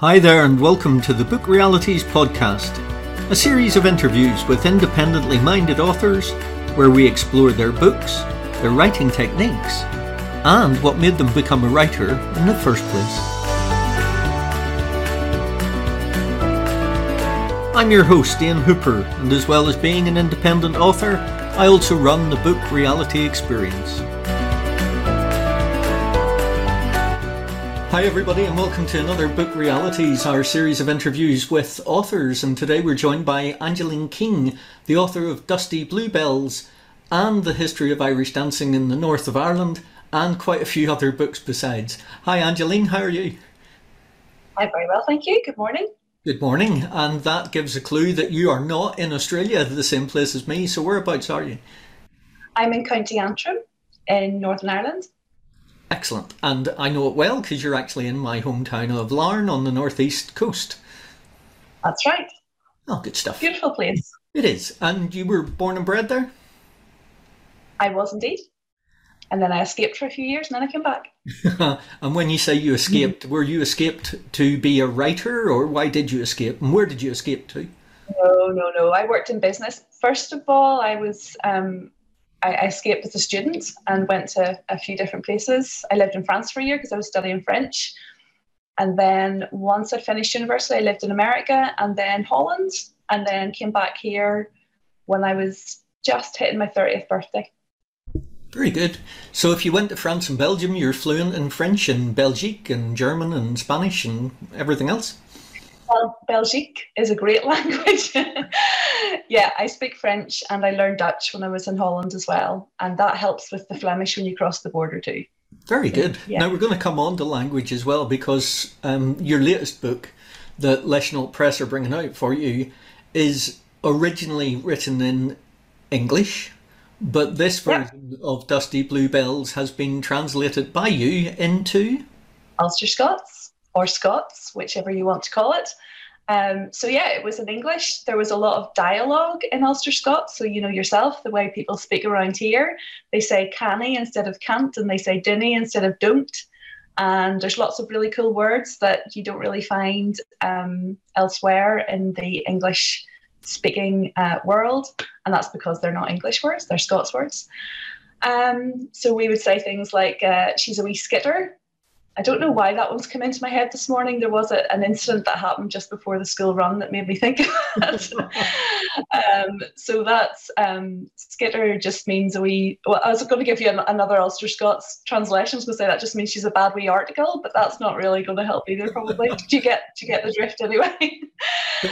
Hi there, and welcome to the Book Realities Podcast, a series of interviews with independently minded authors where we explore their books, their writing techniques, and what made them become a writer in the first place. I'm your host, Ian Hooper, and as well as being an independent author, I also run the Book Reality Experience. Hi, everybody, and welcome to another Book Realities, our series of interviews with authors. And today we're joined by Angeline King, the author of Dusty Bluebells and The History of Irish Dancing in the North of Ireland, and quite a few other books besides. Hi, Angeline, how are you? I'm very well, thank you. Good morning. Good morning, and that gives a clue that you are not in Australia, the same place as me. So, whereabouts are you? I'm in County Antrim in Northern Ireland. Excellent. And I know it well because you're actually in my hometown of Larne on the northeast coast. That's right. Oh, good stuff. Beautiful place. It is. And you were born and bred there? I was indeed. And then I escaped for a few years and then I came back. and when you say you escaped, were you escaped to be a writer or why did you escape? And where did you escape to? No, no, no. I worked in business. First of all, I was um, I, escaped as a student and went to a few different places. I lived in France for a year because I was studying French. And then once I finished university, I lived in America and then Holland, and then came back here when I was just hitting my 30th birthday. Very good. So if you went to France and Belgium, you're fluent in French and Belgique and German and Spanish and everything else? Well, Belgique is a great language. yeah, I speak French and I learned Dutch when I was in Holland as well. And that helps with the Flemish when you cross the border too. Very good. Yeah. Now we're going to come on to language as well because um, your latest book that Leschenault Press are bringing out for you is originally written in English, but this version yeah. of Dusty Bluebells has been translated by you into Ulster Scots or Scots, whichever you want to call it. Um, so yeah, it was in English. There was a lot of dialogue in Ulster Scots. So you know yourself, the way people speak around here, they say canny instead of can't, and they say dunny instead of don't. And there's lots of really cool words that you don't really find um, elsewhere in the English speaking uh, world, and that's because they're not English words; they're Scots words. Um, so we would say things like uh, "she's a wee skitter," I don't know why that one's come into my head this morning. There was a, an incident that happened just before the school run that made me think of that. um, so that's um, skitter just means a wee. Well, I was going to give you an, another Ulster Scots translation. I was going to say that just means she's a bad wee article, but that's not really going to help either. Probably. do you get do you get the drift anyway?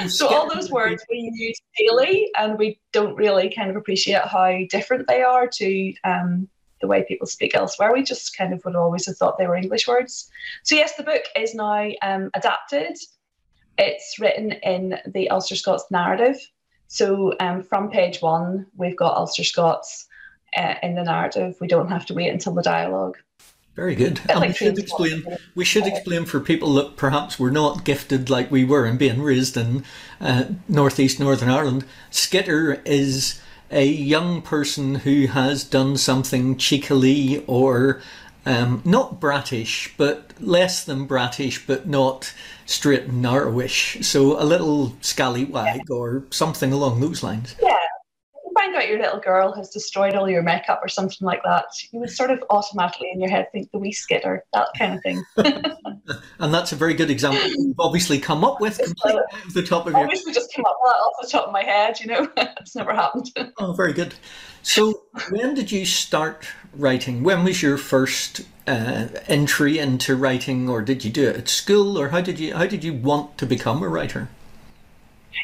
so all those words we use daily, and we don't really kind of appreciate how different they are to um, the way people speak elsewhere. We just kind of would always have thought they were English words. So, yes, the book is now um, adapted. It's written in the Ulster Scots narrative. So, um, from page one, we've got Ulster Scots uh, in the narrative. We don't have to wait until the dialogue. Very good. And like we should explain. We should explain for people that perhaps were not gifted like we were in being raised in uh, northeast Northern Ireland. Skitter is a young person who has done something cheekily or um, not brattish, but less than brattish, but not straight and narrowish. So a little scallywag yeah. or something along those lines. Yeah, find out your little girl has destroyed all your makeup or something like that, you would sort of automatically in your head think the wee skitter, that kind of thing. and that's a very good example you've obviously come up with completely uh, the top of your obviously just come up with that off the top of my head, you know. it's never happened. oh, very good. So when did you start writing? When was your first uh, entry into writing or did you do it at school or how did you how did you want to become a writer?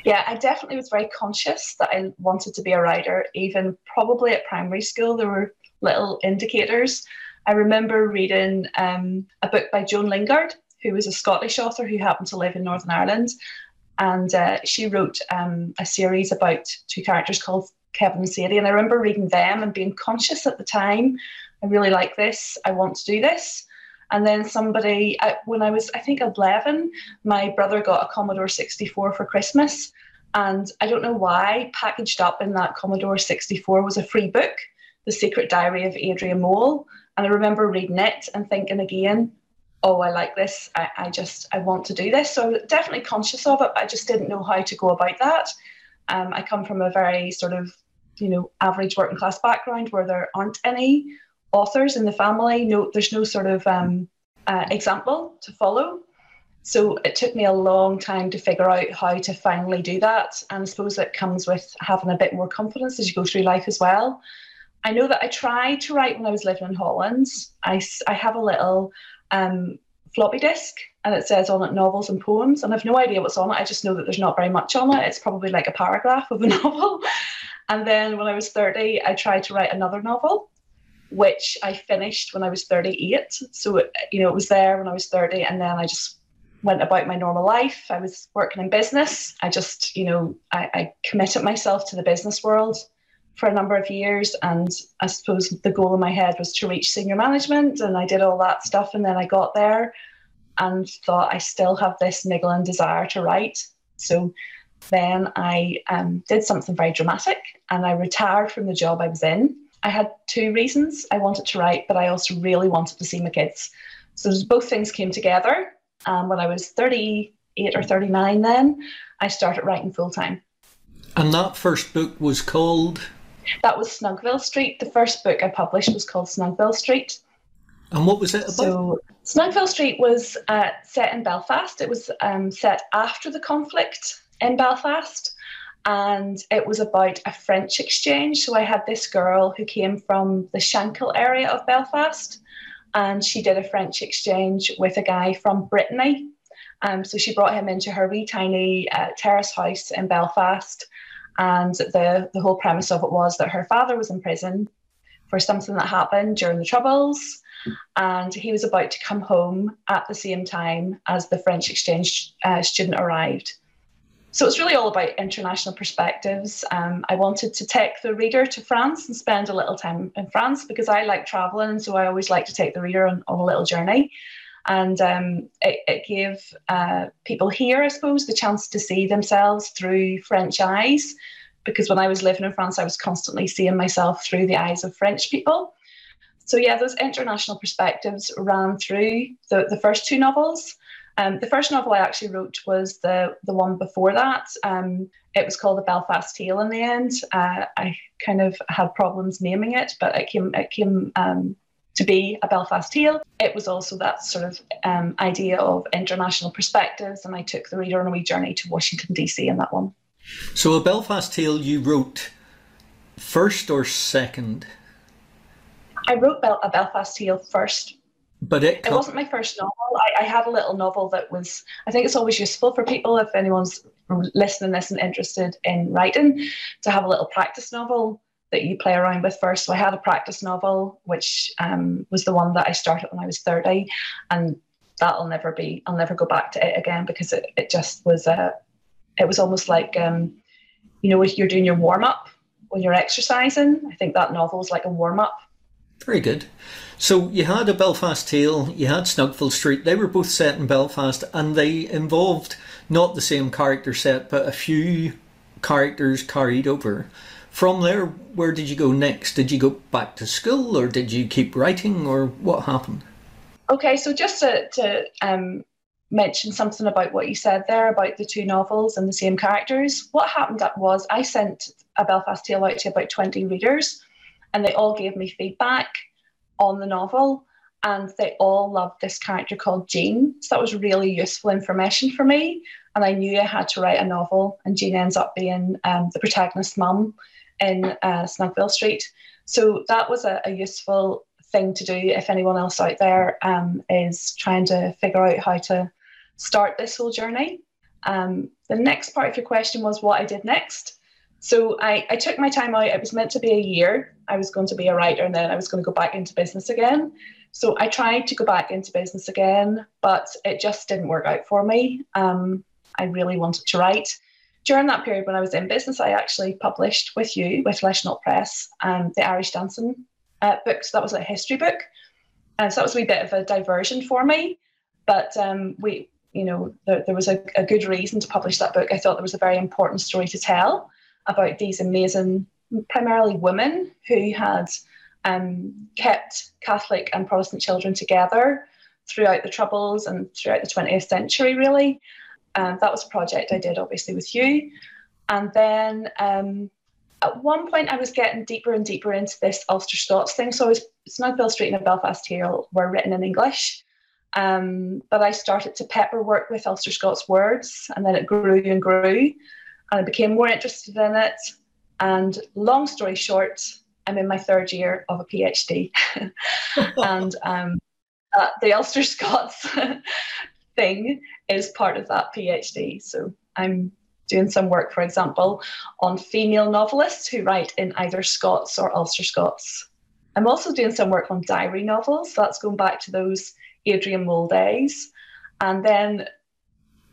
Yeah, I definitely was very conscious that I wanted to be a writer. Even probably at primary school, there were little indicators. I remember reading um, a book by Joan Lingard, who was a Scottish author who happened to live in Northern Ireland. And uh, she wrote um, a series about two characters called Kevin and Sadie. And I remember reading them and being conscious at the time I really like this, I want to do this. And then somebody, when I was, I think, 11, my brother got a Commodore 64 for Christmas. And I don't know why, packaged up in that Commodore 64 was a free book, The Secret Diary of Adrian Mole. And I remember reading it and thinking again, oh, I like this. I, I just, I want to do this. So I was definitely conscious of it, but I just didn't know how to go about that. Um, I come from a very sort of, you know, average working class background where there aren't any authors in the family. No, there's no sort of um, uh, example to follow. So it took me a long time to figure out how to finally do that. And I suppose it comes with having a bit more confidence as you go through life as well. I know that I tried to write when I was living in Holland. I, I have a little um, floppy disk and it says on it novels and poems. And I've no idea what's on it. I just know that there's not very much on it. It's probably like a paragraph of a novel. and then when I was 30, I tried to write another novel, which I finished when I was 38. So, it, you know, it was there when I was 30. And then I just went about my normal life. I was working in business. I just, you know, I, I committed myself to the business world for a number of years. And I suppose the goal in my head was to reach senior management. And I did all that stuff. And then I got there and thought I still have this niggling desire to write. So then I um, did something very dramatic and I retired from the job I was in. I had two reasons I wanted to write, but I also really wanted to see my kids. So both things came together. Um, when I was 38 or 39, then I started writing full time. And that first book was called? That was Snugville Street. The first book I published was called Snugville Street. And what was it about? So, Snugville Street was uh, set in Belfast. It was um, set after the conflict in Belfast. And it was about a French exchange. So, I had this girl who came from the Shankill area of Belfast, and she did a French exchange with a guy from Brittany. Um, so, she brought him into her wee tiny uh, terrace house in Belfast and the, the whole premise of it was that her father was in prison for something that happened during the Troubles. And he was about to come home at the same time as the French exchange uh, student arrived. So it's really all about international perspectives. Um, I wanted to take the reader to France and spend a little time in France because I like traveling. and So I always like to take the reader on, on a little journey and um, it, it, gave uh, people here, I suppose, the chance to see themselves through French eyes. Because when I was living in France, I was constantly seeing myself through the eyes of French people. So yeah, those international perspectives ran through the, the first two novels. Um, the first novel I actually wrote was the the one before that. Um, it was called The Belfast Tale. In the end, uh, I kind of had problems naming it, but it came it came um, to be a Belfast tale. It was also that sort of um, idea of international perspectives, and I took the reader on a wee journey to Washington DC in that one. So, a Belfast tale you wrote first or second? I wrote Bel- a Belfast tale first. But it, it wasn't my first novel. I, I had a little novel that was, I think it's always useful for people if anyone's listening this and interested in writing to have a little practice novel that you play around with first. So I had a practice novel, which um, was the one that I started when I was 30. And that'll never be, I'll never go back to it again because it, it just was a, it was almost like, um, you know, if you're doing your warm up when you're exercising, I think that novel is like a warm up. Very good. So you had a Belfast Tale, you had Snugville Street. They were both set in Belfast, and they involved not the same character set, but a few characters carried over. From there, where did you go next? Did you go back to school or did you keep writing or what happened? Okay, so just to, to um, mention something about what you said there about the two novels and the same characters, what happened was I sent a Belfast Tale out to about 20 readers and they all gave me feedback on the novel and they all loved this character called Jean. So that was really useful information for me. And I knew I had to write a novel, and Jean ends up being um, the protagonist's mum in uh, Snugville Street. So that was a, a, useful thing to do if anyone else out there um, is trying to figure out how to start this whole journey. Um, the next part of your question was what I did next. So I, I took my time out. It was meant to be a year. I was going to be a writer and then I was going to go back into business again. So I tried to go back into business again, but it just didn't work out for me. Um, I really wanted to write during that period when I was in business, I actually published with you, with Leschenault Press, um, the Irish Dancing uh, book. So that was a history book. And so that was a wee bit of a diversion for me. But um, we, you know, there, there was a, a, good reason to publish that book. I thought there was a very important story to tell about these amazing, primarily women who had um, kept Catholic and Protestant children together throughout the Troubles and throughout the 20th century, really. Um, that was a project I did, obviously, with you. And then um, at one point, I was getting deeper and deeper into this Ulster Scots thing. So I Street and Belfast Herald were written in English. Um, but I started to pepper work with Ulster Scots words, and then it grew and grew, and I became more interested in it. And long story short, I'm in my third year of a PhD, and um, uh, the Ulster Scots thing is part of that PhD. So I'm doing some work, for example, on female novelists who write in either Scots or Ulster Scots. I'm also doing some work on diary novels. That's going back to those Adrian Mole days. And then,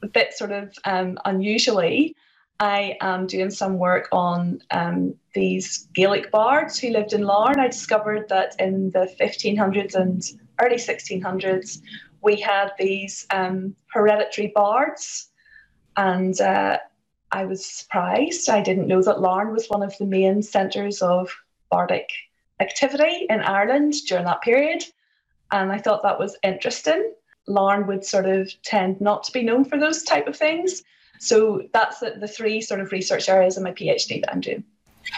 a bit sort of um, unusually, I am doing some work on um, these Gaelic bards who lived in Larne. I discovered that in the 1500s and early 1600s, we had these um, hereditary bards. And uh, I was surprised. I didn't know that Larne was one of the main centres of bardic activity in Ireland during that period. And I thought that was interesting. Larne would sort of tend not to be known for those type of things. So that's the, the three sort of research areas in my PhD that I'm doing.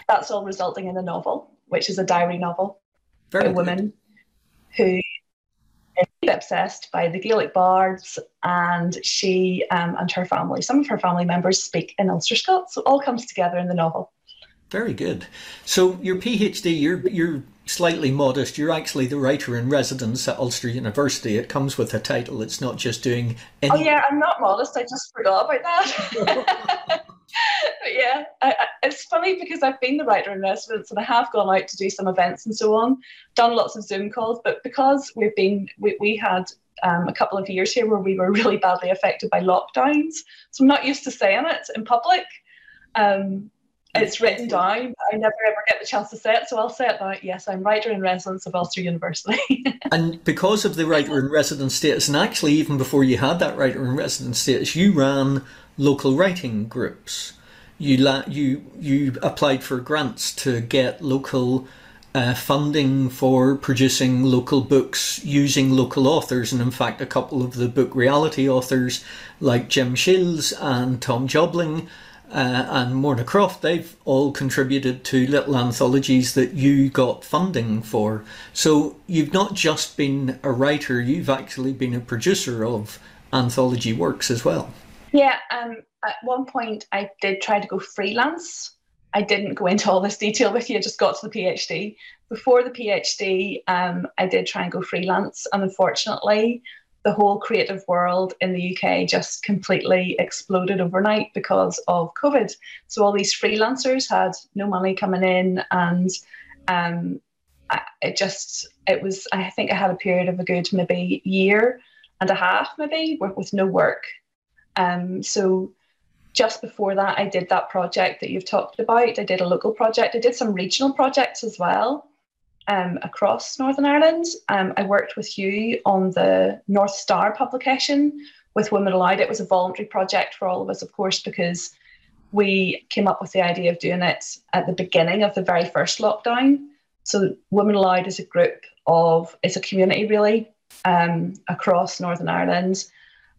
That's all resulting in a novel, which is a diary novel Very a woman who is obsessed by the Gaelic bards, and she um, and her family, some of her family members, speak in Ulster Scots. So it all comes together in the novel. Very good. So your PhD, you're you're slightly modest. You're actually the writer in residence at Ulster University. It comes with a title. It's not just doing. Any... Oh yeah, I'm not modest. I just forgot about that. but yeah, I, I, it's funny because I've been the writer in residence and I have gone out to do some events and so on, done lots of Zoom calls. But because we've been, we, we had um, a couple of years here where we were really badly affected by lockdowns, so I'm not used to saying it in public. Um, it's written down. I never ever get the chance to say it, so I'll say it now. Yes, I'm writer in residence of Ulster University. and because of the writer in residence status, and actually even before you had that writer in residence status, you ran local writing groups. You la- you you applied for grants to get local uh, funding for producing local books using local authors, and in fact, a couple of the book reality authors like Jim Shields and Tom Jobling uh, and Morna Croft, they've all contributed to little anthologies that you got funding for. So you've not just been a writer, you've actually been a producer of anthology works as well. Yeah, um, at one point I did try to go freelance. I didn't go into all this detail with you, I just got to the PhD. Before the PhD, um, I did try and go freelance, and unfortunately, the whole creative world in the UK just completely exploded overnight because of COVID. So all these freelancers had no money coming in, and um, it just it was. I think I had a period of a good maybe year and a half, maybe with, with no work. Um, so just before that, I did that project that you've talked about. I did a local project. I did some regional projects as well um, across Northern Ireland. Um, I worked with you on the North Star publication with Women Aloud. It was a voluntary project for all of us, of course, because we came up with the idea of doing it at the beginning of the very first lockdown. So Women Aloud is a group of, it's a community really um, across Northern Ireland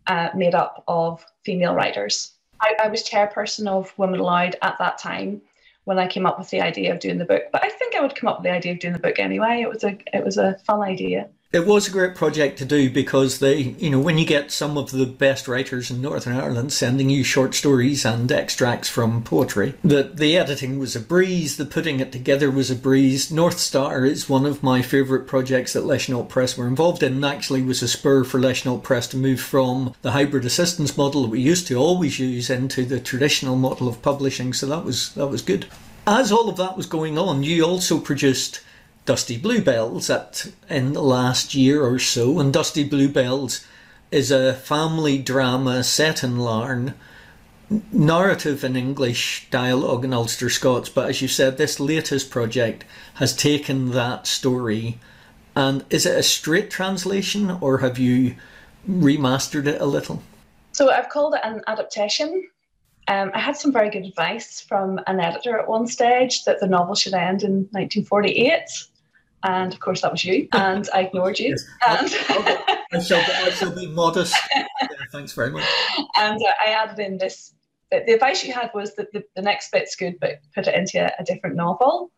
uh, made up of female writers. I, I was chairperson of Women Aloud at that time when I came up with the idea of doing the book. But I think I would come up with the idea of doing the book anyway. It was a it was a fun idea. It was a great project to do because they, you know, when you get some of the best writers in Northern Ireland sending you short stories and extracts from poetry, that the editing was a breeze, the putting it together was a breeze. North Star is one of my favourite projects that Leschenault Press were involved in and actually was a spur for Leschenault Press to move from the hybrid assistance model that we used to always use into the traditional model of publishing. So that was that was good. As all of that was going on, you also produced Dusty Bluebells at in the last year or so, and Dusty Bluebells is a family drama set in Larne, narrative in English, dialogue in Ulster Scots. But as you said, this latest project has taken that story, and is it a straight translation or have you remastered it a little? So I've called it an adaptation. Um, I had some very good advice from an editor at one stage that the novel should end in 1948 and of course that was you, and I ignored you. Yes. And I, shall, I shall be modest. Yeah, thanks very much. And uh, I added in this. The advice you had was that the, the next bit's good, but put it into a, a different novel.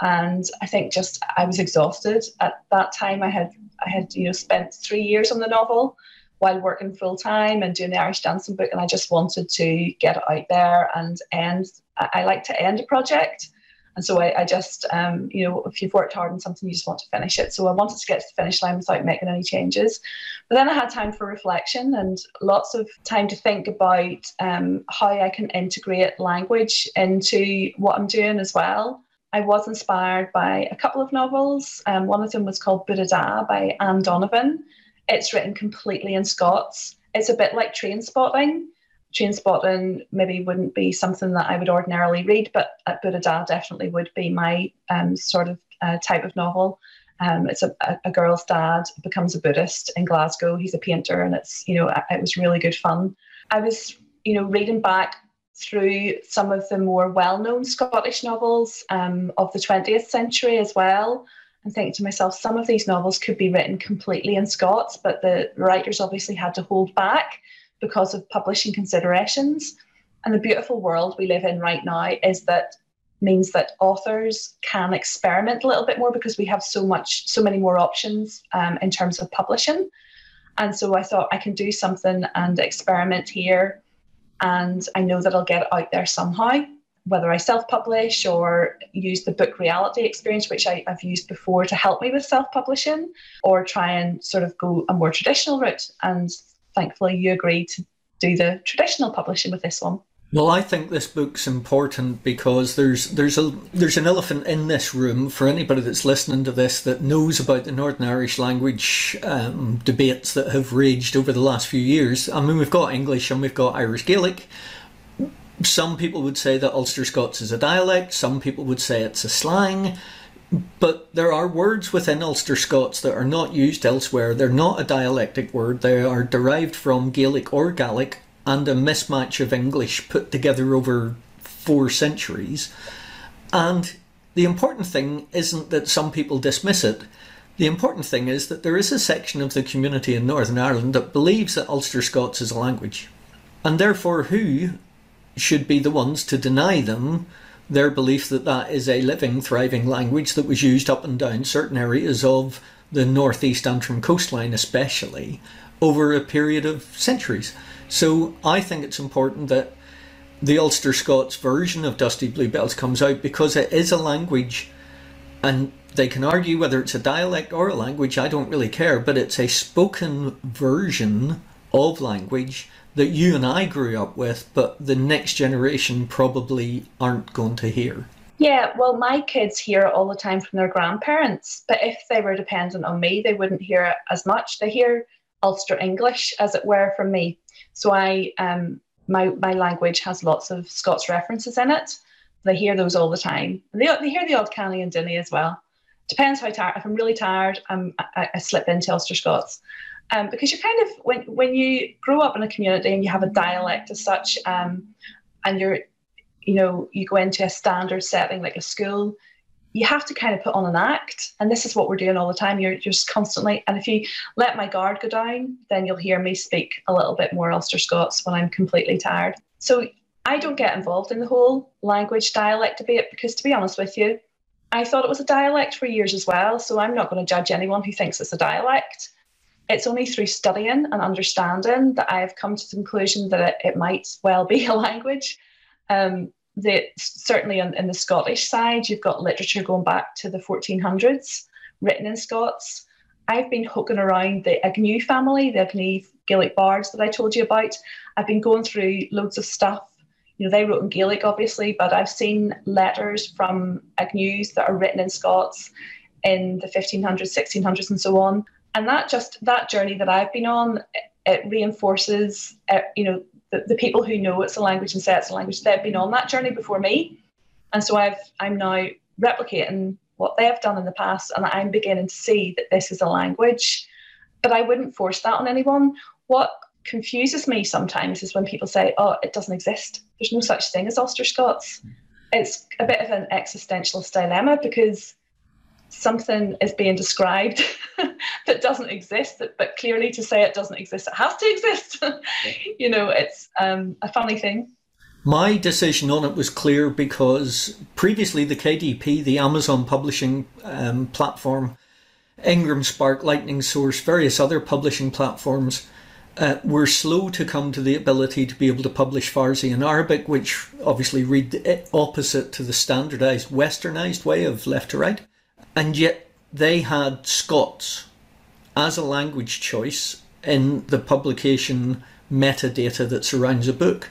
And I think just I was exhausted at that time. I had I had you know spent three years on the novel while working full time and doing the Irish dancing book, and I just wanted to get it out there and end. I like to end a project, and so I, I just, um, you know, if you've worked hard on something, you just want to finish it. So I wanted to get to the finish line without making any changes. But then I had time for reflection and lots of time to think about um, how I can integrate language into what I'm doing as well. I was inspired by a couple of novels. Um, one of them was called Buddha Da by Anne Donovan. It's written completely in Scots. It's a bit like Trainspotting, Trainspotting maybe wouldn't be something that I would ordinarily read, but Buddha Da definitely would be my um, sort of uh, type of novel. Um, it's a, a, girl's dad becomes a Buddhist in Glasgow. He's a painter, and it's you know it was really good fun. I was you know reading back through some of the more well-known Scottish novels um, of the 20th century as well, and thinking to myself, some of these novels could be written completely in Scots, but the writers obviously had to hold back because of publishing considerations. And the beautiful world we live in right now is that means that authors can experiment a little bit more because we have so much, so many more options um, in terms of publishing. And so I thought I can do something and experiment here, and I know that I'll get out there somehow. Whether I self publish or use the book reality experience, which I, have used before to help me with self publishing, or try and sort of go a more traditional route and thankfully you agreed to do the traditional publishing with this one. Well, I think this book's important because there's there's a there's an elephant in this room for anybody that's listening to this that knows about the Northern Irish language um, debates that have raged over the last few years. I mean, we've got English and we've got Irish Gaelic. Some people would say that Ulster Scots is a dialect. Some people would say it's a slang. But there are words within Ulster Scots that are not used elsewhere. They're not a dialectic word, they are derived from Gaelic or Gaelic and a mismatch of English put together over four centuries. And the important thing isn't that some people dismiss it. The important thing is that there is a section of the community in Northern Ireland that believes that Ulster Scots is a language. And therefore, who should be the ones to deny them their belief that that is a living, thriving language that was used up and down certain areas of the northeast Antrim coastline, especially over a period of centuries. So I think it's important that the Ulster Scots version of Dusty Bluebells comes out because it is a language and they can argue whether it's a dialect or a language, I don't really care, but it's a spoken version of language that you and I grew up with, but the next generation probably aren't going to hear? Yeah, well, my kids hear it all the time from their grandparents, but if they were dependent on me, they wouldn't hear it as much. They hear Ulster English, as it were, from me. So I, um, my my language has lots of Scots references in it. They hear those all the time. They, they hear the odd canny and dinny as well. Depends how tired. If I'm really tired, I'm, I, I slip into Ulster Scots um, because you kind of when when you grow up in a community and you have a dialect as such, um, and you're you know you go into a standard setting like a school, you have to kind of put on an act, and this is what we're doing all the time. You're just constantly, and if you let my guard go down, then you'll hear me speak a little bit more Ulster Scots when I'm completely tired. So I don't get involved in the whole language dialect debate because, to be honest with you, I thought it was a dialect for years as well. So I'm not going to judge anyone who thinks it's a dialect it's only through studying and understanding that I've come to the conclusion that it, might well be a language. Um, that certainly in, in, the Scottish side, you've got literature going back to the 1400s, written in Scots. I've been hooking around the Agnew family, the Agnew Gaelic bards that I told you about. I've been going through loads of stuff. You know, they wrote in Gaelic, obviously, but I've seen letters from Agnews that are written in Scots in the 1500s, 1600s, and so on and that just that journey that I've been on, it reinforces, uh, you know, the, the people who know it's a language and say it's a language, they've been on that journey before me, and so I've I'm now replicating what they have done in the past, and I'm beginning to see that this is a language, but I wouldn't force that on anyone. What confuses me sometimes is when people say, "Oh, it doesn't exist. There's no such thing as Ulster Scots." It's a bit of an existentialist dilemma because something is being described that doesn't exist, but clearly to say it doesn't exist, it has to exist. you know, it's um, a funny thing. My decision on it was clear because previously the KDP, the Amazon publishing um, platform, Ingram Spark, Lightning Source, various other publishing platforms uh, were slow to come to the ability to be able to publish Farsi in Arabic, which obviously read opposite to the standardized westernized way of left to right. And yet they had Scots as a language choice in the publication metadata that surrounds a book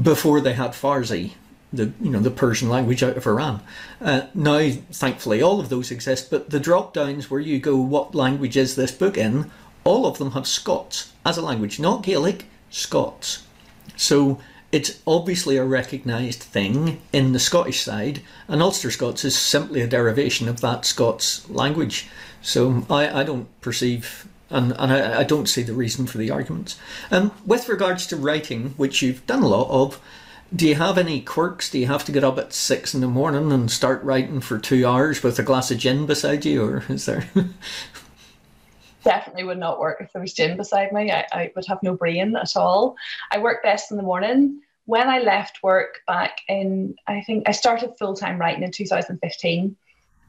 before they had Farsi, the you know the Persian language out of Iran. Uh, now, thankfully, all of those exist, but the drop downs where you go, what language is this book in? All of them have Scots as a language, not Gaelic, Scots. So it's obviously a recognised thing in the Scottish side, and Ulster Scots is simply a derivation of that Scots language. So I, I don't perceive, and, and I, I don't see the reason for the arguments. Um, with regards to writing, which you've done a lot of, do you have any quirks? Do you have to get up at six in the morning and start writing for two hours with a glass of gin beside you, or is there? definitely would not work if there was gin beside me. I, I would have no brain at all. I work best in the morning. When I left work back in, I think I started full time writing in 2015,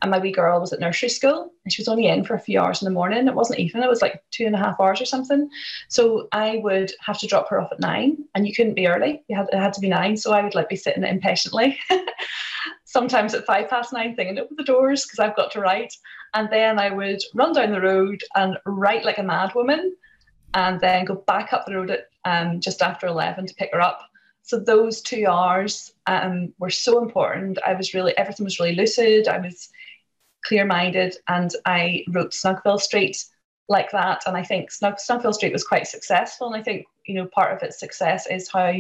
and my wee girl was at nursery school, and she was only in for a few hours in the morning. It wasn't even; it was like two and a half hours or something. So I would have to drop her off at nine, and you couldn't be early. You had it had to be nine. So I would like be sitting impatiently. Sometimes at five past nine, thinking open the doors because I've got to write and then I would run down the road and write like a mad woman, and then go back up the road at um, just after 11 to pick her up. So those two hours um, were so important. I was really, everything was really lucid. I was clear minded, and I wrote Snugville Street like that. And I think Snug, Snugville Street was quite successful. And I think, you know, part of its success is how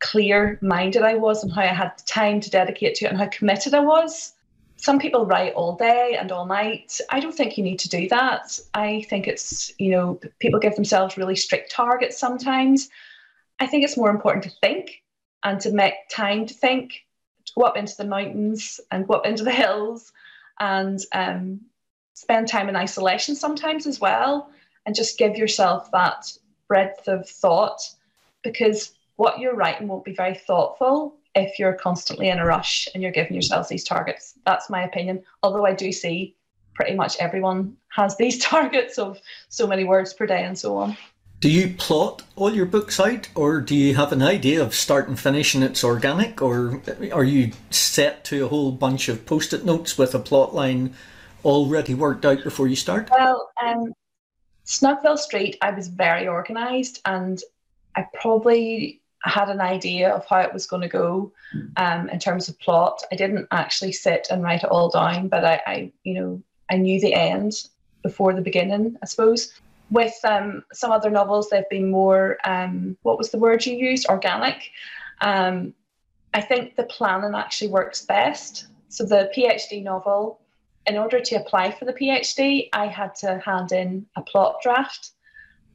clear minded I was and how I had the time to dedicate to it and how committed I was some people write all day and all night. I don't think you need to do that. I think it's, you know, people give themselves really strict targets sometimes. I think it's more important to think and to make time to think, to go up into the mountains and go up into the hills and um, spend time in isolation sometimes as well and just give yourself that breadth of thought because what you're writing won't be very thoughtful if you're constantly in a rush and you're giving yourselves these targets. That's my opinion. Although I do see pretty much everyone has these targets of so many words per day and so on. Do you plot all your books out, or do you have an idea of start and finish and it's organic, or are you set to a whole bunch of post it notes with a plot line already worked out before you start? Well, um, Snugville Street, I was very organised and I probably I had an idea of how it was going to go um, in terms of plot. I didn't actually sit and write it all down, but I, I you know, I knew the end before the beginning, I suppose. With um, some other novels, they've been more, um, what was the word you used? Organic. Um, I think the planning actually works best. So the PhD novel, in order to apply for the PhD, I had to hand in a plot draft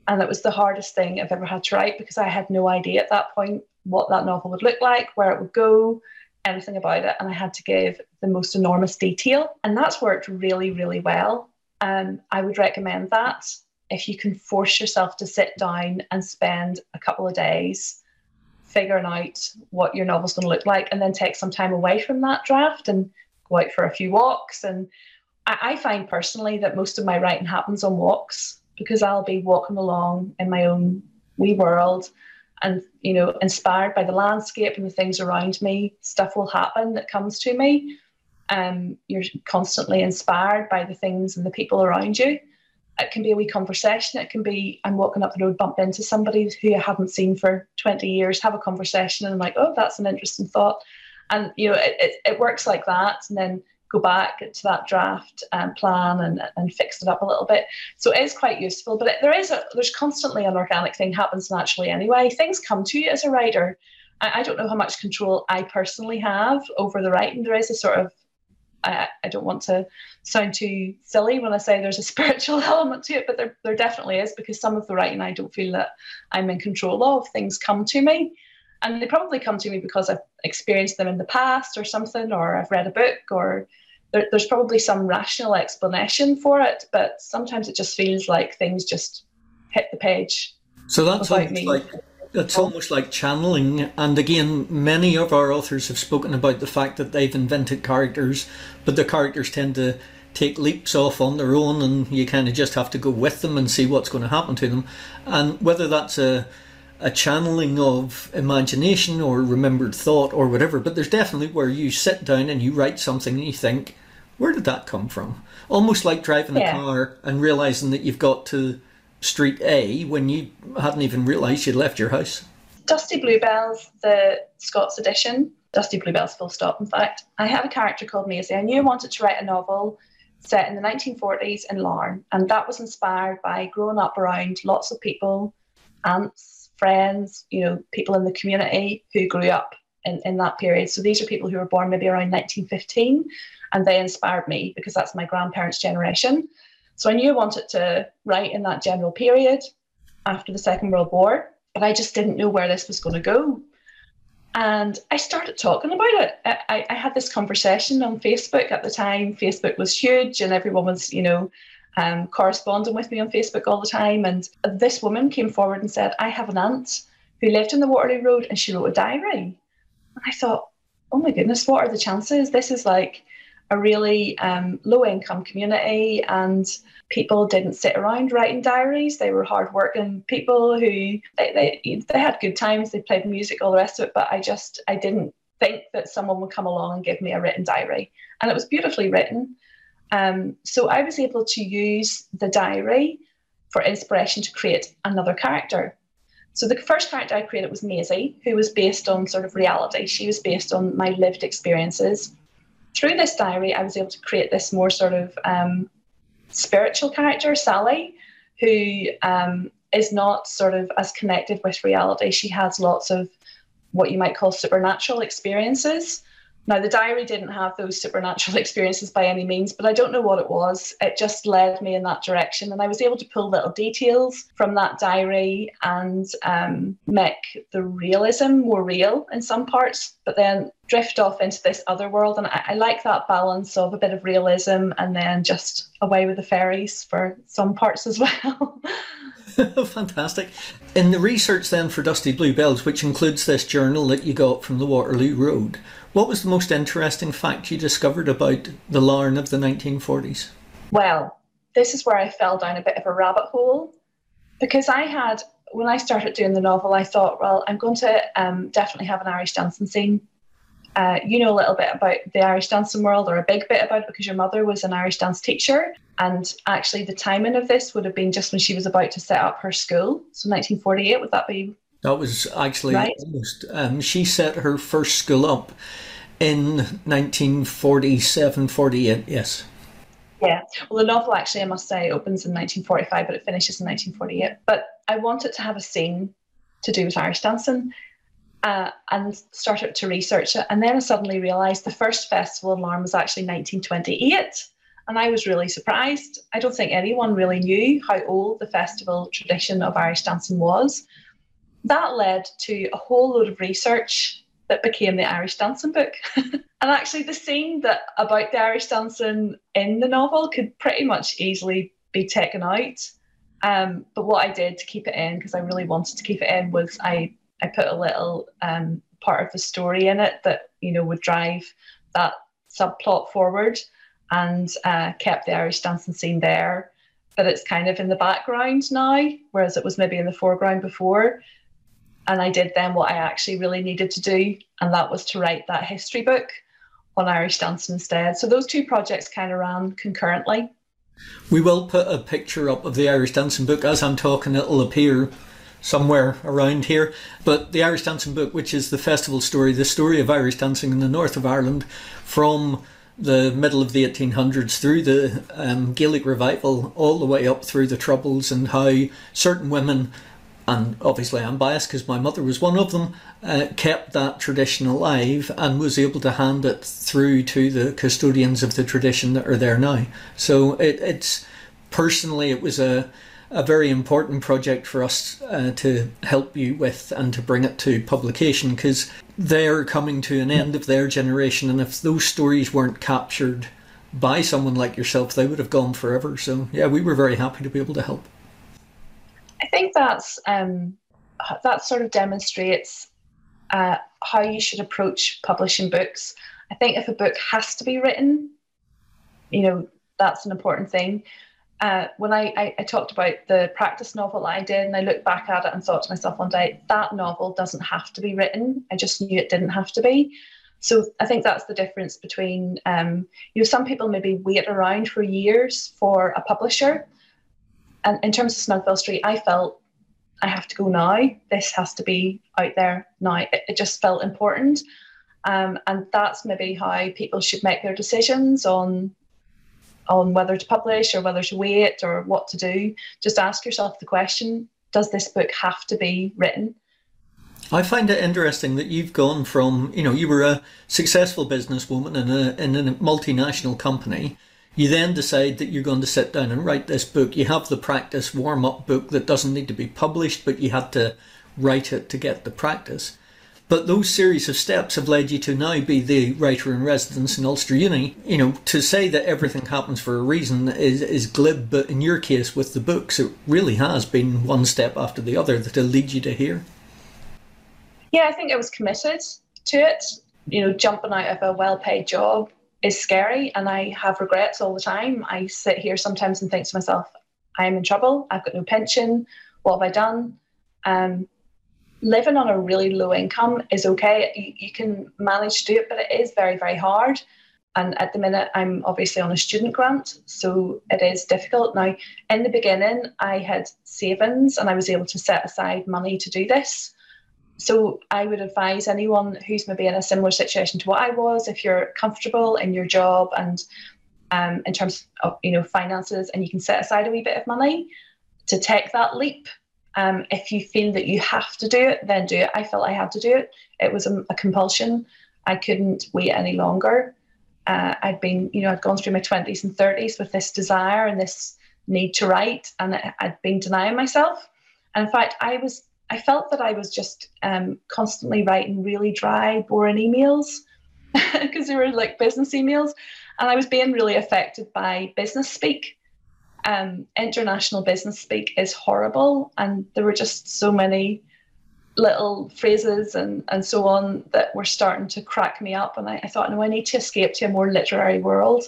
and it was the hardest thing I've ever had to write because I had no idea at that point what that novel would look like, where it would go, anything about it. And I had to give the most enormous detail. And that's worked really, really well. And um, I would recommend that if you can force yourself to sit down and spend a couple of days figuring out what your novel's going to look like and then take some time away from that draft and go out for a few walks. And I find personally that most of my writing happens on walks because I'll be walking along in my own wee world and you know inspired by the landscape and the things around me stuff will happen that comes to me. Um, you're constantly inspired by the things and the people around you. It can be a wee conversation. It can be i'm walking up the road bump into somebody who i haven't seen for 20 years have a conversation and i'm like oh that's an interesting thought. And you know it, it, it works like that. And then go back to that draft um, plan and, and fix it up a little bit. So it is quite useful, but it, there is a, there's constantly an organic thing happens naturally anyway. Things come to you as a writer. I, I don't know how much control I personally have over the writing. There is a sort of I, I, don't want to sound too silly when I say there's a spiritual element to it, but there, there definitely is because some of the writing I don't feel that I'm in control of. Things come to me and they probably come to me because I've experienced them in the past or something, or I've read a book or there, there's probably some rational explanation for it, but sometimes it just feels like things just hit the page. So that's almost me. like it's almost like channeling. And again, many of our authors have spoken about the fact that they've invented characters, but the characters tend to take leaps off on their own, and you kind of just have to go with them and see what's going to happen to them. And whether that's a a channeling of imagination or remembered thought or whatever, but there's definitely where you sit down and you write something and you think, where did that come from? Almost like driving yeah. a car and realizing that you've got to street A when you hadn't even realized you'd left your house. Dusty Bluebells, the Scots edition, Dusty Bluebells full stop, in fact. I have a character called Maisie. I knew I wanted to write a novel set in the 1940s in Larne, and that was inspired by growing up around lots of people, aunts, friends, you know, people in the community who grew up in, in that period. So these are people who were born maybe around 1915, and they inspired me because that's my grandparents' generation. So I knew I wanted to write in that general period after the Second World War, but I just didn't know where this was going to go. And I started talking about it. I, I, had this conversation on Facebook at the time. Facebook was huge, and everyone was, you know, um, corresponding with me on Facebook all the time. And this woman came forward and said, I have an aunt who lived in the Waterloo Road and she wrote a diary. And I thought, oh my goodness, what are the chances? This is like a really um, low income community and people didn't sit around writing diaries. They were hardworking people who they, they, they had good times, they played music, all the rest of it. But I just, I didn't think that someone would come along and give me a written diary. And it was beautifully written. Um, so I was able to use the diary for inspiration to create another character. So the first character I created was Maisie, who was based on sort of reality. She was based on my lived experiences through this diary, I was able to create this more sort of um, spiritual character, Sally, who um, is not sort of as connected with reality. She has lots of what you might call supernatural experiences. Now, the diary didn't have those supernatural experiences by any means, but I don't know what it was. It just led me in that direction. And I was able to pull little details from that diary and um, make the realism more real in some parts, but then drift off into this other world. And I, I like that balance of a bit of realism and then just away with the fairies for some parts as well. Fantastic. In the research then for Dusty Bluebells, which includes this journal that you got from the Waterloo Road, what was the most interesting fact you discovered about the Larne of the 1940s? Well, this is where I fell down a bit of a rabbit hole because I had, when I started doing the novel, I thought, well, I'm going to um, definitely have an Irish dancing scene. Uh, you know a little bit about the Irish dancing world, or a big bit about it, because your mother was an Irish dance teacher. And actually, the timing of this would have been just when she was about to set up her school. So, 1948, would that be that was actually right. almost. Um, she set her first school up in 1947 48, yes. Yeah, well, the novel actually, I must say, opens in 1945, but it finishes in 1948. But I wanted to have a scene to do with Irish dancing uh, and started to research it. And then I suddenly realised the first festival in Larne was actually 1928. And I was really surprised. I don't think anyone really knew how old the festival tradition of Irish dancing was that led to a whole load of research that became the Irish Dancing book. and actually, the scene that about the Irish dancing in the novel could pretty much easily be taken out. Um, but what I did to keep it in, because I really wanted to keep it in, was I I put a little um, part of the story in it that you know would drive that subplot forward, and uh, kept the Irish dancing scene there. But it's kind of in the background now, whereas it was maybe in the foreground before and I did then what I actually really needed to do, and that was to write that history book on Irish dancing instead. So those two projects kind of ran concurrently. We will put a picture up of the Irish dancing book as I'm talking. It'll appear somewhere around here. But the Irish dancing book, which is the festival story, the story of Irish dancing in the north of Ireland from the middle of the 1800s through the um, Gaelic revival all the way up through the Troubles and how certain women and obviously I'm biased because my mother was one of them, uh, kept that tradition alive and was able to hand it through to the custodians of the tradition that are there now. So it, it's personally, it was a, a very important project for us uh, to help you with and to bring it to publication because they're coming to an end of their generation, and if those stories weren't captured by someone like yourself, they would have gone forever. So yeah, we were very happy to be able to help. I think that's um, that sort of demonstrates uh, how you should approach publishing books. I think if a book has to be written, you know, that's an important thing. Uh, when I, I, I, talked about the practice novel I did, and I looked back at it and thought to myself one day, that novel doesn't have to be written. I just knew it didn't have to be. So I think that's the difference between, um, you know, some people maybe wait around for years for a publisher. And in terms of Snugville Street, I felt I have to go now. This has to be out there now. It, it just felt important. Um, and that's maybe how people should make their decisions on on whether to publish or whether to wait or what to do. Just ask yourself the question: Does this book have to be written? I find it interesting that you've gone from, you know, you were a successful businesswoman in a in a multinational company you then decide that you're going to sit down and write this book. You have the practice warm up book that doesn't need to be published, but you had to write it to get the practice. But those series of steps have led you to now be the writer in residence in Ulster Uni. You know, to say that everything happens for a reason is, is glib, but in your case with the books, it really has been one step after the other that'll lead you to here. Yeah, I think I was committed to it. You know, jumping out of a well paid job is scary and I have regrets all the time. I sit here sometimes and think to myself, I'm in trouble. I've got no pension. What have I done? Um, living on a really low income is okay. You, you, can manage to do it, but it is very, very hard. And at the minute, I'm obviously on a student grant, so it is difficult. Now, in the beginning, I had savings and I was able to set aside money to do this. So I would advise anyone who's maybe in a similar situation to what I was, if you're comfortable in your job and um, in terms of you know finances, and you can set aside a wee bit of money to take that leap. Um, if you feel that you have to do it, then do it. I felt I had to do it. It was a, a compulsion. I couldn't wait any longer. Uh, I'd been, you know, I'd gone through my 20s and 30s with this desire and this need to write, and I'd been denying myself. And in fact, I was I felt that I was just um, constantly writing really dry, boring emails because they were like business emails, and I was being really affected by business speak. Um, international business speak is horrible, and there were just so many little phrases and, and so on that were starting to crack me up. And I, I thought, no, I need to escape to a more literary world.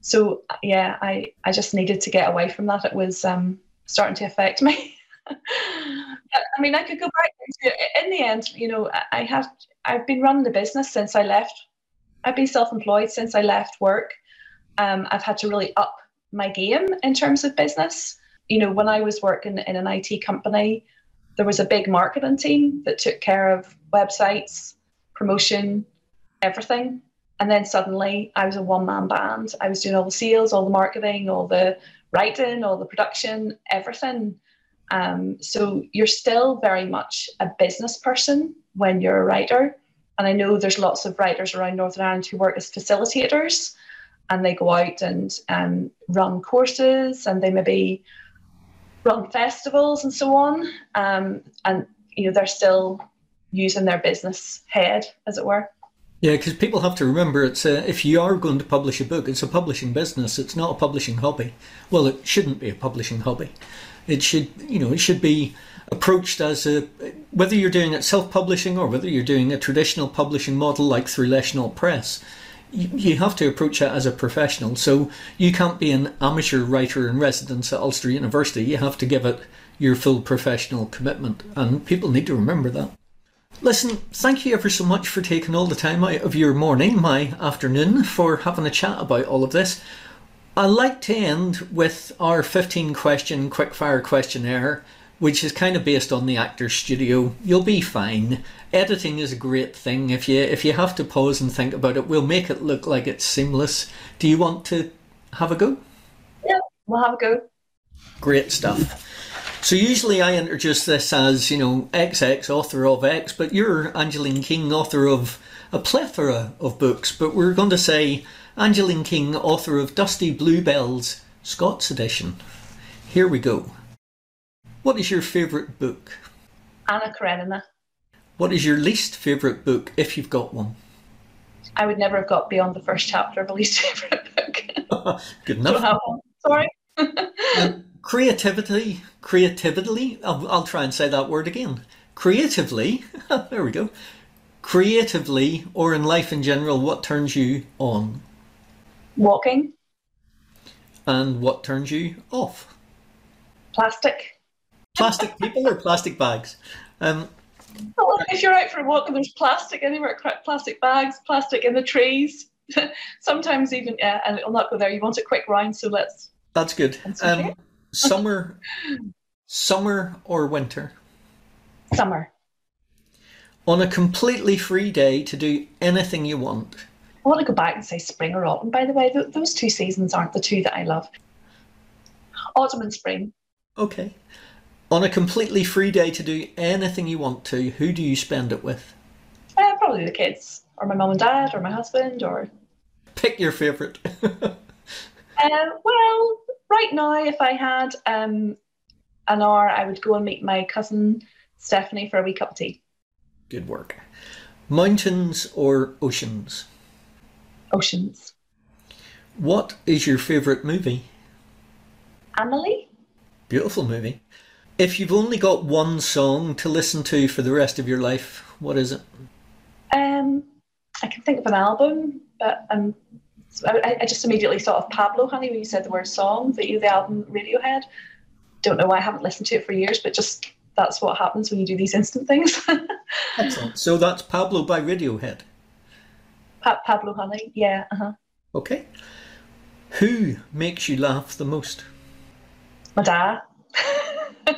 So yeah, I, I just needed to get away from that. It was um, starting to affect me. I mean, I could go back into in the end. You know, I have I've been running the business since I left. I've been self-employed since I left work. Um, I've had to really up my game in terms of business. You know, when I was working in an IT company, there was a big marketing team that took care of websites, promotion, everything. And then suddenly I was a one man band. I was doing all the sales, all the marketing, all the writing, all the production, everything. Um, so you're still very much a business person when you're a writer. And I know there's lots of writers around Northern Ireland who work as facilitators and they go out and um, run courses and they maybe run festivals and so on. Um, and, you know, they're still using their business head, as it were. Yeah, because people have to remember it's a, if you are going to publish a book, it's a publishing business. It's not a publishing hobby. Well, it shouldn't be a publishing hobby. It should, you know, it should be approached as a whether you're doing it self-publishing or whether you're doing a traditional publishing model like through Leschenault Press. You, you have to approach it as a professional. So you can't be an amateur writer in residence at Ulster University. You have to give it your full professional commitment, and people need to remember that. Listen, thank you ever so much for taking all the time out of your morning, my afternoon, for having a chat about all of this. I like to end with our 15 question quickfire questionnaire, which is kind of based on the Actors Studio. You'll be fine. Editing is a great thing. If you if you have to pause and think about it, we'll make it look like it's seamless. Do you want to have a go? Yeah, we'll have a go. Great stuff. So usually I introduce this as, you know, XX, author of X, but you're Angeline King, author of a plethora of books, but we're going to say Angeline King, author of Dusty Bluebells, Scots edition. Here we go. What is your favourite book? Anna Karenina. What is your least favourite book, if you've got one? I would never have got beyond the first chapter of a least favourite book. Good enough. Sorry. um, creativity, creatively. I'll, I'll try and say that word again. Creatively. there we go. Creatively, or in life in general, what turns you on? Walking. And what turns you off? Plastic. Plastic people or plastic bags? Um, well, if you're out for a walk and there's plastic anywhere, plastic bags, plastic in the trees, sometimes even, yeah, and it'll not go there. You want a quick round, so let's. That's good. Um, summer, summer or winter? Summer. On a completely free day to do anything you want. I want to go back and say spring or autumn. By the way, th- those two seasons aren't the two that I love. Autumn and spring. Okay. On a completely free day to do anything you want to, who do you spend it with? Uh, probably the kids, or my mum and dad, or my husband, or. Pick your favourite. uh, well, right now, if I had um, an hour, I would go and meet my cousin Stephanie for a wee cup of tea. Good work. Mountains or oceans? Oceans. What is your favourite movie? Amelie. Beautiful movie. If you've only got one song to listen to for the rest of your life, what is it? Um, I can think of an album, but um, I, I just immediately thought of Pablo Honey when you said the word song, the, the album Radiohead. Don't know why I haven't listened to it for years, but just that's what happens when you do these instant things. Excellent. So that's Pablo by Radiohead. Pa- Pablo Honey, yeah. Uh-huh. Okay. Who makes you laugh the most? My dad.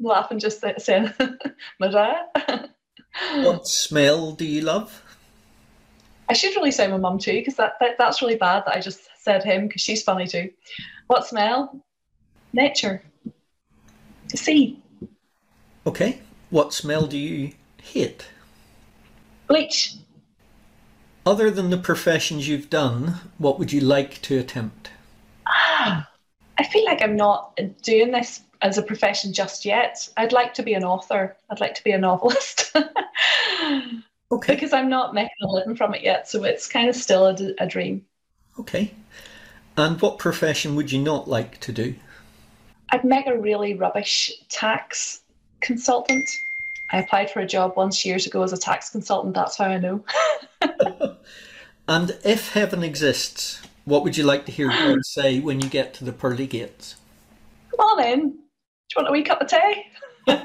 laughing just saying, my dad. what smell do you love? I should really say my mum too, because that, that, that's really bad that I just said him, because she's funny too. What smell? Nature. The sea. Okay. What smell do you hate? Bleach. Other than the professions you've done, what would you like to attempt? Ah, I feel like I'm not doing this as a profession just yet. I'd like to be an author. I'd like to be a novelist. okay. Because I'm not making a living from it yet, so it's kind of still a, a dream. Okay. And what profession would you not like to do? I'd make a really rubbish tax consultant. I applied for a job once years ago as a tax consultant. That's how I know. and if heaven exists, what would you like to hear God say when you get to the pearly gates? Come on in. Do you want a wee cup of tea?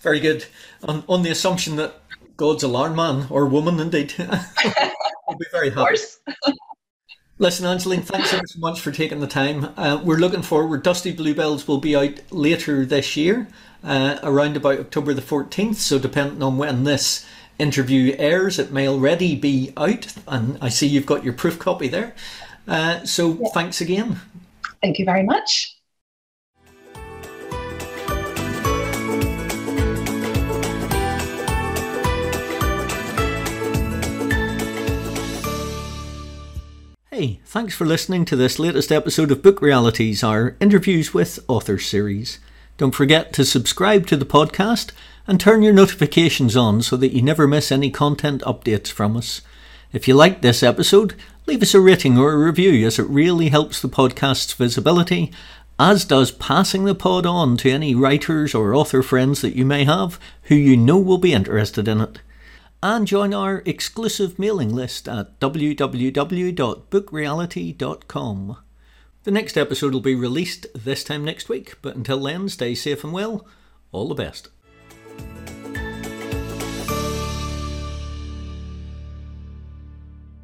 Very good. On, on the assumption that God's alarm man or woman, indeed. I'll be very happy. Listen, Angeline, thanks so much for taking the time. Uh, we're looking forward. Dusty Bluebells will be out later this year, uh, around about October the 14th. So, depending on when this interview airs, it may already be out. And I see you've got your proof copy there. Uh, so, yeah. thanks again. Thank you very much. Hey, thanks for listening to this latest episode of Book Realities, our interviews with authors series. Don't forget to subscribe to the podcast and turn your notifications on so that you never miss any content updates from us. If you liked this episode, leave us a rating or a review as it really helps the podcast's visibility, as does passing the pod on to any writers or author friends that you may have who you know will be interested in it and join our exclusive mailing list at www.bookreality.com. The next episode will be released this time next week, but until then, stay safe and well. All the best.